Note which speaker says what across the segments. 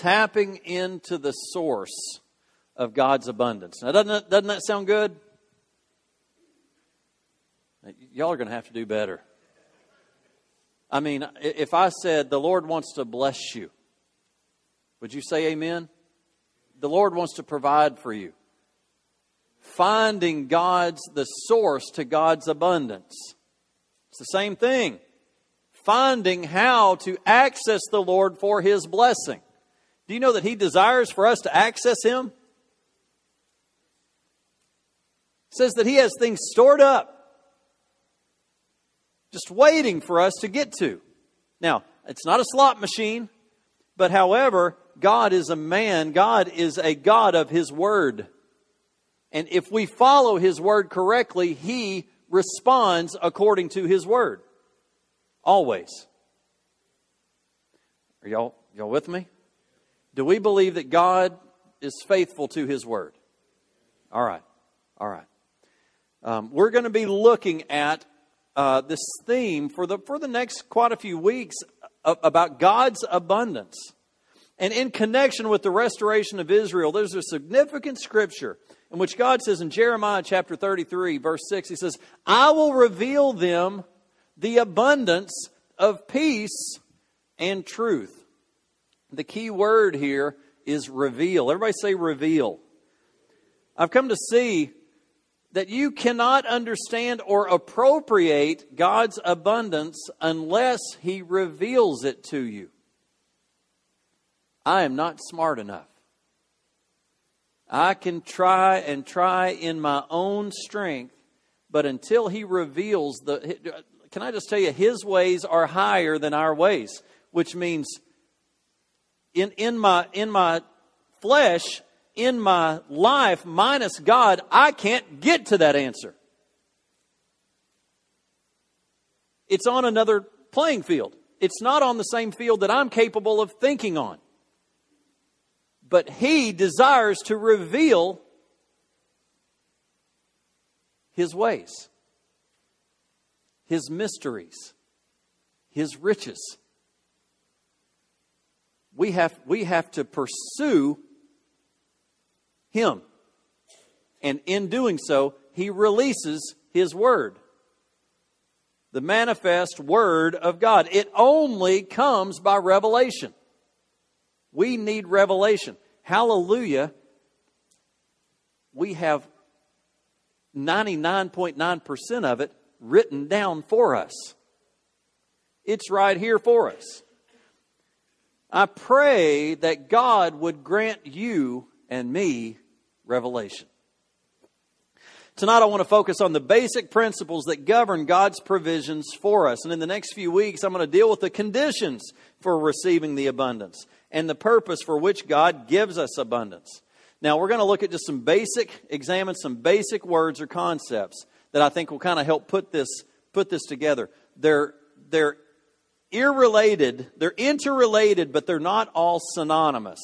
Speaker 1: tapping into the source of God's abundance. Now, doesn't that, doesn't that sound good? Y'all are going to have to do better. I mean, if I said the Lord wants to bless you, would you say amen? The Lord wants to provide for you. Finding God's, the source to God's abundance. It's the same thing. Finding how to access the Lord for His blessing. Do you know that He desires for us to access Him? It says that He has things stored up just waiting for us to get to. Now, it's not a slot machine, but however, God is a man, God is a God of His Word. And if we follow His Word correctly, He responds according to His Word. Always. Are y'all, y'all with me? Do we believe that God is faithful to His Word? All right. All right. Um, we're going to be looking at uh, this theme for the, for the next quite a few weeks about God's abundance. And in connection with the restoration of Israel, there's a significant scripture in which God says in Jeremiah chapter 33, verse 6, He says, I will reveal them the abundance of peace and truth. The key word here is reveal. Everybody say reveal. I've come to see that you cannot understand or appropriate God's abundance unless He reveals it to you. I am not smart enough. I can try and try in my own strength, but until He reveals the. Can I just tell you, His ways are higher than our ways, which means in, in, my, in my flesh, in my life minus God, I can't get to that answer. It's on another playing field. It's not on the same field that I'm capable of thinking on. But He desires to reveal His ways, His mysteries, His riches. We have, we have to pursue him. And in doing so, he releases his word. The manifest word of God. It only comes by revelation. We need revelation. Hallelujah. We have 99.9% of it written down for us. It's right here for us. I pray that God would grant you and me revelation. Tonight, I want to focus on the basic principles that govern God's provisions for us. And in the next few weeks, I'm going to deal with the conditions for receiving the abundance and the purpose for which God gives us abundance. Now, we're going to look at just some basic, examine some basic words or concepts that I think will kind of help put this, put this together. They're, they're irrelated, they're interrelated, but they're not all synonymous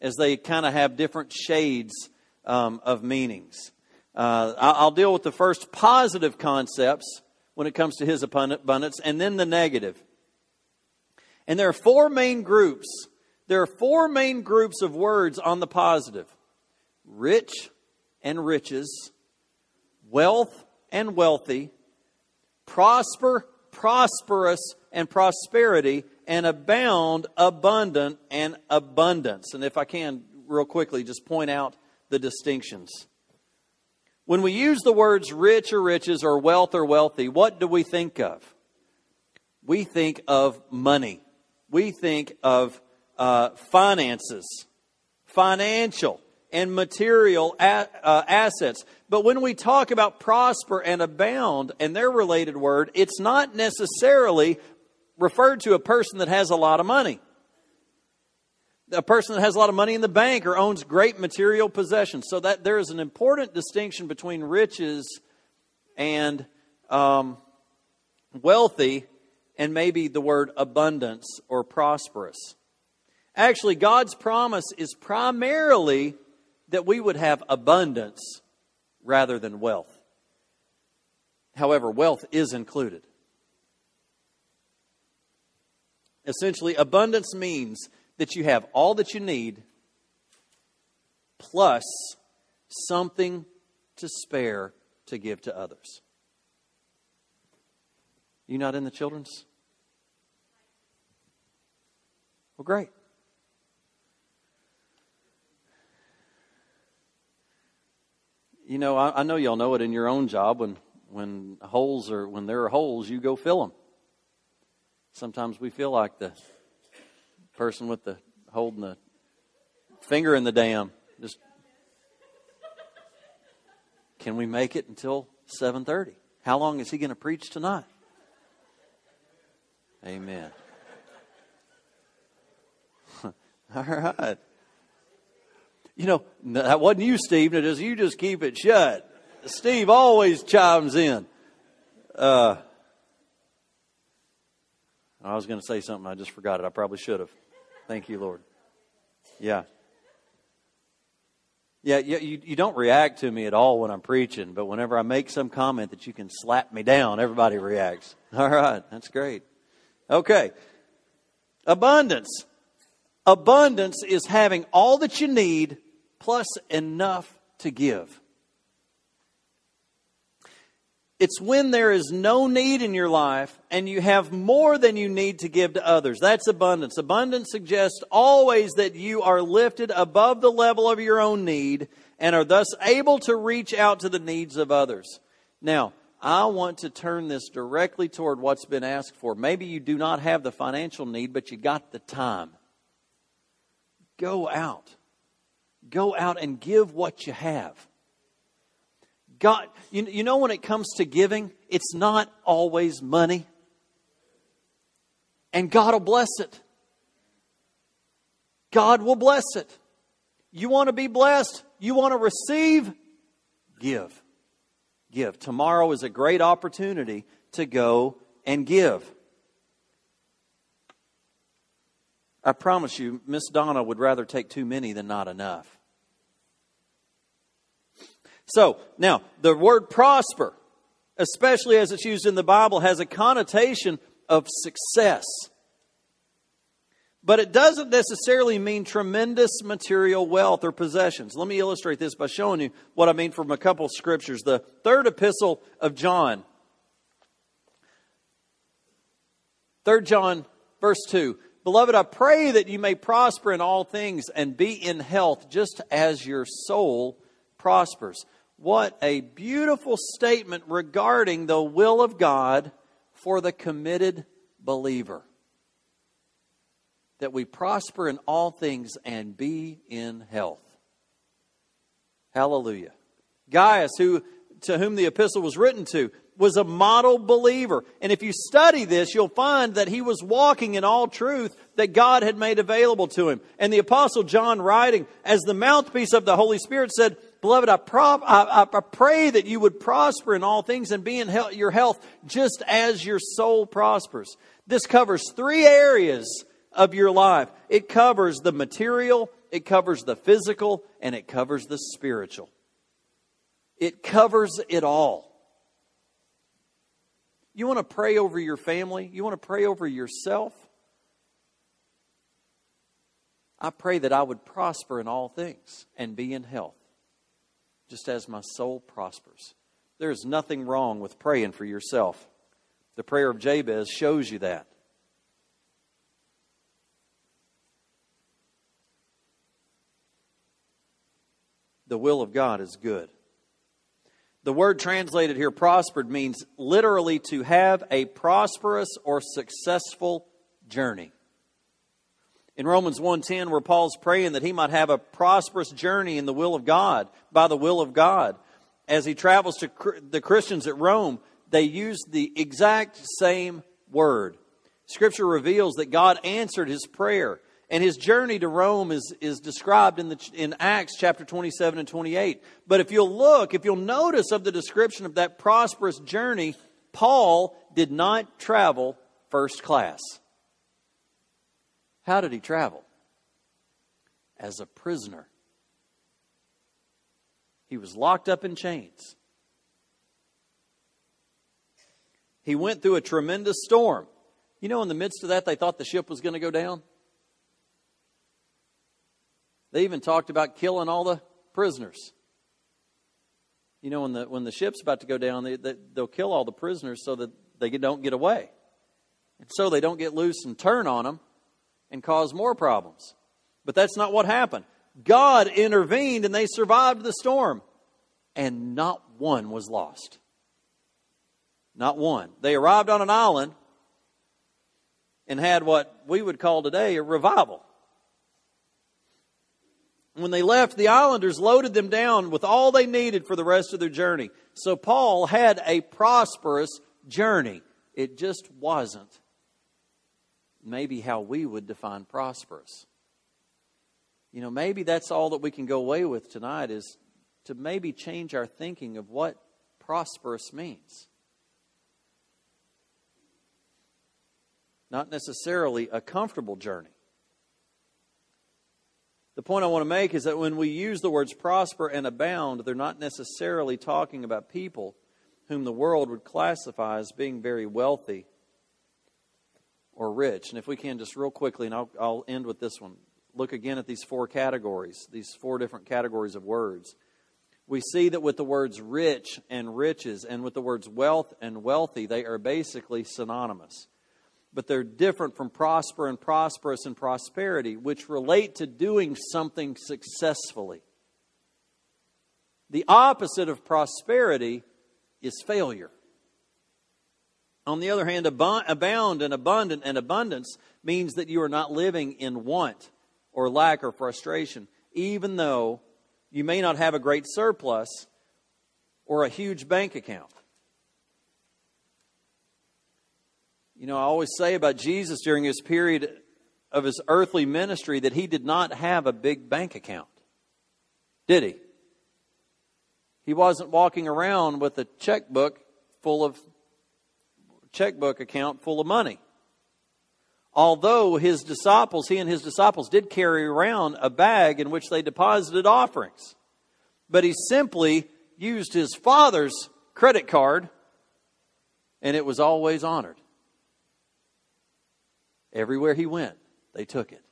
Speaker 1: as they kind of have different shades um, of meanings. Uh, I'll deal with the first positive concepts when it comes to his abundance, and then the negative. And there are four main groups. There are four main groups of words on the positive rich and riches, wealth and wealthy, prosper, prosperous, and prosperity, and abound, abundant, and abundance. And if I can, real quickly, just point out the distinctions. When we use the words rich or riches or wealth or wealthy, what do we think of? We think of money. We think of uh, finances, financial and material a- uh, assets. But when we talk about prosper and abound and their related word, it's not necessarily referred to a person that has a lot of money a person that has a lot of money in the bank or owns great material possessions. So that there is an important distinction between riches and um, wealthy, and maybe the word abundance or prosperous. Actually, God's promise is primarily that we would have abundance rather than wealth. However, wealth is included. Essentially, abundance means that you have all that you need plus something to spare to give to others. You not in the children's? Well, great. You know, I, I know y'all know it in your own job when when holes are when there are holes, you go fill them. Sometimes we feel like the person with the holding the finger in the dam. Just can we make it until seven thirty? How long is he going to preach tonight? Amen. All right. You know, that wasn't you, Steve. It is you just keep it shut. Steve always chimes in. Uh, I was going to say something. I just forgot it. I probably should have. Thank you, Lord. Yeah. Yeah, you, you don't react to me at all when I'm preaching, but whenever I make some comment that you can slap me down, everybody reacts. All right, that's great. Okay. Abundance. Abundance is having all that you need plus enough to give. It's when there is no need in your life and you have more than you need to give to others. That's abundance. Abundance suggests always that you are lifted above the level of your own need and are thus able to reach out to the needs of others. Now, I want to turn this directly toward what's been asked for. Maybe you do not have the financial need, but you got the time. Go out. Go out and give what you have. God, you, you know, when it comes to giving, it's not always money. And God will bless it. God will bless it. You want to be blessed? You want to receive? Give. Give. Tomorrow is a great opportunity to go and give. I promise you, Miss Donna would rather take too many than not enough. So, now, the word prosper, especially as it's used in the Bible, has a connotation of success. But it doesn't necessarily mean tremendous material wealth or possessions. Let me illustrate this by showing you what I mean from a couple scriptures. The third epistle of John, 3 John, verse 2. Beloved, I pray that you may prosper in all things and be in health just as your soul prospers. What a beautiful statement regarding the will of God for the committed believer. That we prosper in all things and be in health. Hallelujah. Gaius, who, to whom the epistle was written to, was a model believer. And if you study this, you'll find that he was walking in all truth that God had made available to him. And the apostle John writing as the mouthpiece of the Holy Spirit said, Beloved, I, prop, I, I, pray that you would prosper in all things and be in he- your health just as your soul prospers. This covers three areas of your life. It covers the material, it covers the physical, and it covers the spiritual. It covers it all. You want to pray over your family? You want to pray over yourself? I pray that I would prosper in all things and be in health just as my soul prospers. There is nothing wrong with praying for yourself. The prayer of Jabez shows you that. The will of God is good. The word translated here, prospered, means literally to have a prosperous or successful journey in Romans 1:10 where Paul's praying that he might have a prosperous journey in the will of God, by the will of God. As he travels to the Christians at Rome, they use the exact same word. Scripture reveals that God answered his prayer. And his journey to Rome is, is described in, the, in Acts chapter 27 and 28. But if you'll look, if you'll notice of the description of that prosperous journey, Paul did not travel first class. How did he travel? As a prisoner. He was locked up in chains. He went through a tremendous storm. You know, in the midst of that, they thought the ship was going to go down. They even talked about killing all the prisoners. You know, when the, when the ship's about to go down, they, they, they'll kill all the prisoners so that they don't get away. And so they don't get loose and turn on them and cause more problems. But that's not what happened. God intervened and they survived the storm. And not one was lost. Not one. They arrived on an island and had what we would call today a revival. When they left, the islanders loaded them down with all they needed for the rest of their journey. So Paul had a prosperous journey. It just wasn't maybe how we would define prosperous. You know, maybe that's all that we can go away with tonight is to maybe change our thinking of what prosperous means. Not necessarily a comfortable journey. The point I want to make is that when we use the words prosper and abound, they're not necessarily talking about people whom the world would classify as being very wealthy or rich. And if we can, just real quickly, and I'll, I'll end with this one. Look again at these four categories, these four different categories of words. We see that with the words rich and riches, and with the words wealth and wealthy, they are basically synonymous but they're different from prosper and prosperous and prosperity, which relate to doing something successfully. The opposite of prosperity is failure. On the other hand, abound and abundant and abundance means that you are not living in want or lack or frustration, even though you may not have a great surplus or a huge bank account. You know, I always say about Jesus during his period of his earthly ministry that he did not have a big bank account. Did he? He wasn't walking around with a checkbook full of checkbook account full of money. Although his disciples, he and his disciples did carry around a bag in which they deposited offerings. But he simply used his father's credit card and it was always honored. Everywhere he went, they took it.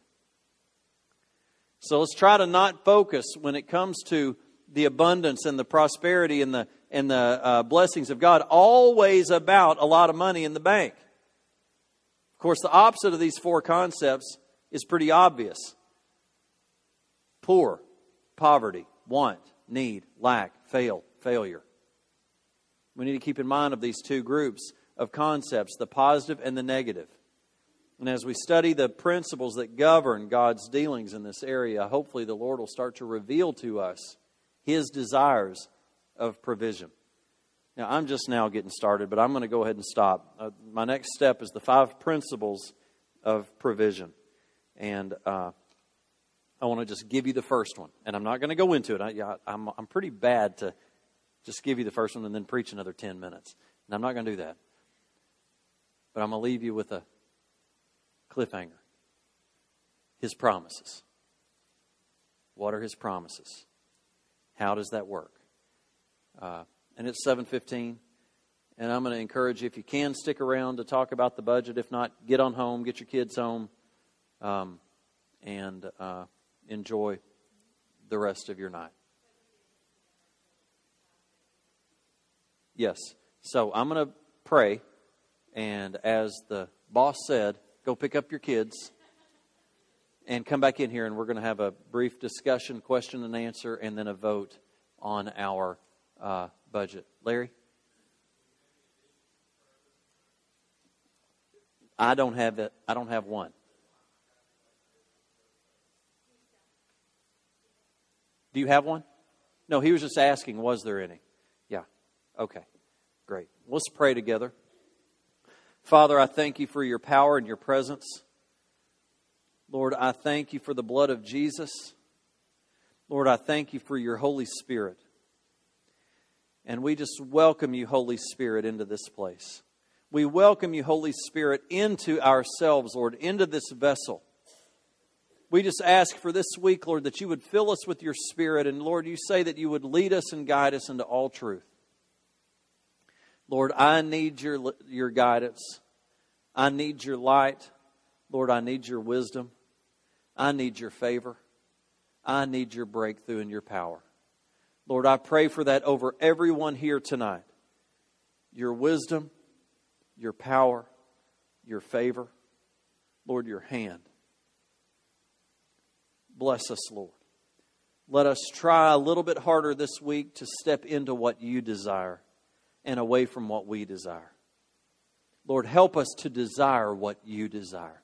Speaker 1: So let's try to not focus when it comes to the abundance and the prosperity and the, and the uh, blessings of God always about a lot of money in the bank. Of course, the opposite of these four concepts is pretty obvious poor, poverty, want, need, lack, fail, failure. We need to keep in mind of these two groups of concepts the positive and the negative. And as we study the principles that govern God's dealings in this area, hopefully the Lord will start to reveal to us His desires of provision. Now, I'm just now getting started, but I'm going to go ahead and stop. Uh, my next step is the five principles of provision. And uh, I want to just give you the first one. And I'm not going to go into it. I, I'm, I'm pretty bad to just give you the first one and then preach another 10 minutes. And I'm not going to do that. But I'm going to leave you with a cliffhanger. His promises. What are his promises? How does that work? Uh, and it's 7:15, and I'm going to encourage you if you can stick around to talk about the budget. If not, get on home, get your kids home, um, and uh, enjoy the rest of your night. Yes. So I'm going to pray, and as the boss said, go pick up your kids and come back in here, and we're going to have a brief discussion, question and answer, and then a vote on our uh, budget. Larry? I don't have it. I don't have one. Do you have one? No, he was just asking, was there any? Yeah. Okay. Great. Let's pray together. Father, I thank you for your power and your presence. Lord, I thank you for the blood of Jesus. Lord, I thank you for your Holy Spirit. And we just welcome you, Holy Spirit, into this place. We welcome you, Holy Spirit, into ourselves, Lord, into this vessel. We just ask for this week, Lord, that you would fill us with your Spirit. And Lord, you say that you would lead us and guide us into all truth. Lord, I need your, your guidance. I need your light. Lord, I need your wisdom. I need your favor. I need your breakthrough and your power. Lord, I pray for that over everyone here tonight. Your wisdom, your power, your favor, Lord, your hand. Bless us, Lord. Let us try a little bit harder this week to step into what you desire and away from what we desire. Lord, help us to desire what you desire.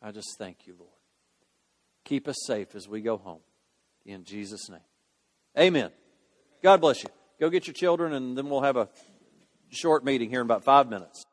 Speaker 1: I just thank you, Lord. Keep us safe as we go home. In Jesus' name. Amen. God bless you. Go get your children, and then we'll have a short meeting here in about five minutes.